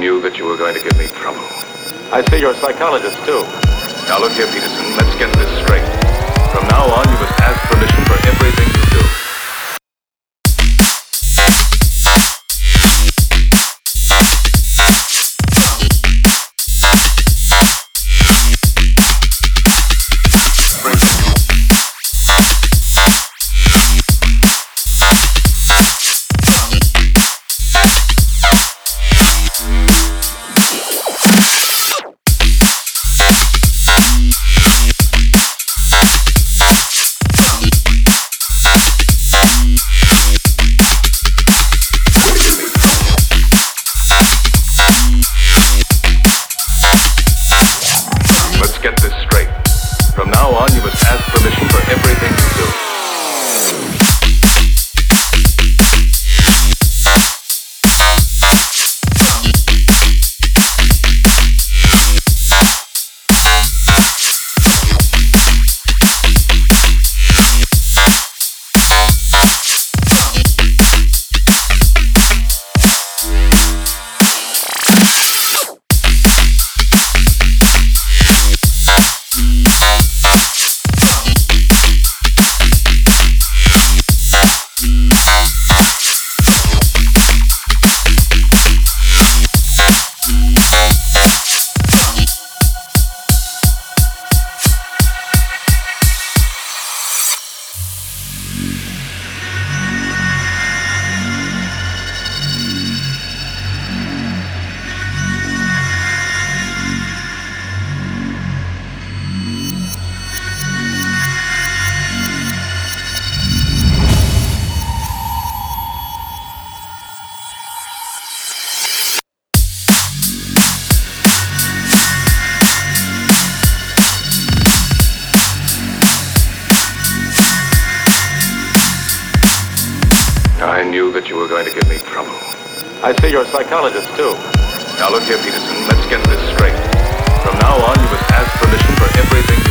I knew that you were going to give me trouble. I see you're a psychologist, too. Now look here, Peterson, let's get this straight. From now on, you must ask permission for everything I knew that you were going to give me trouble. I see you're a psychologist, too. Now look here, Peterson, let's get this straight. From now on, you must ask permission for everything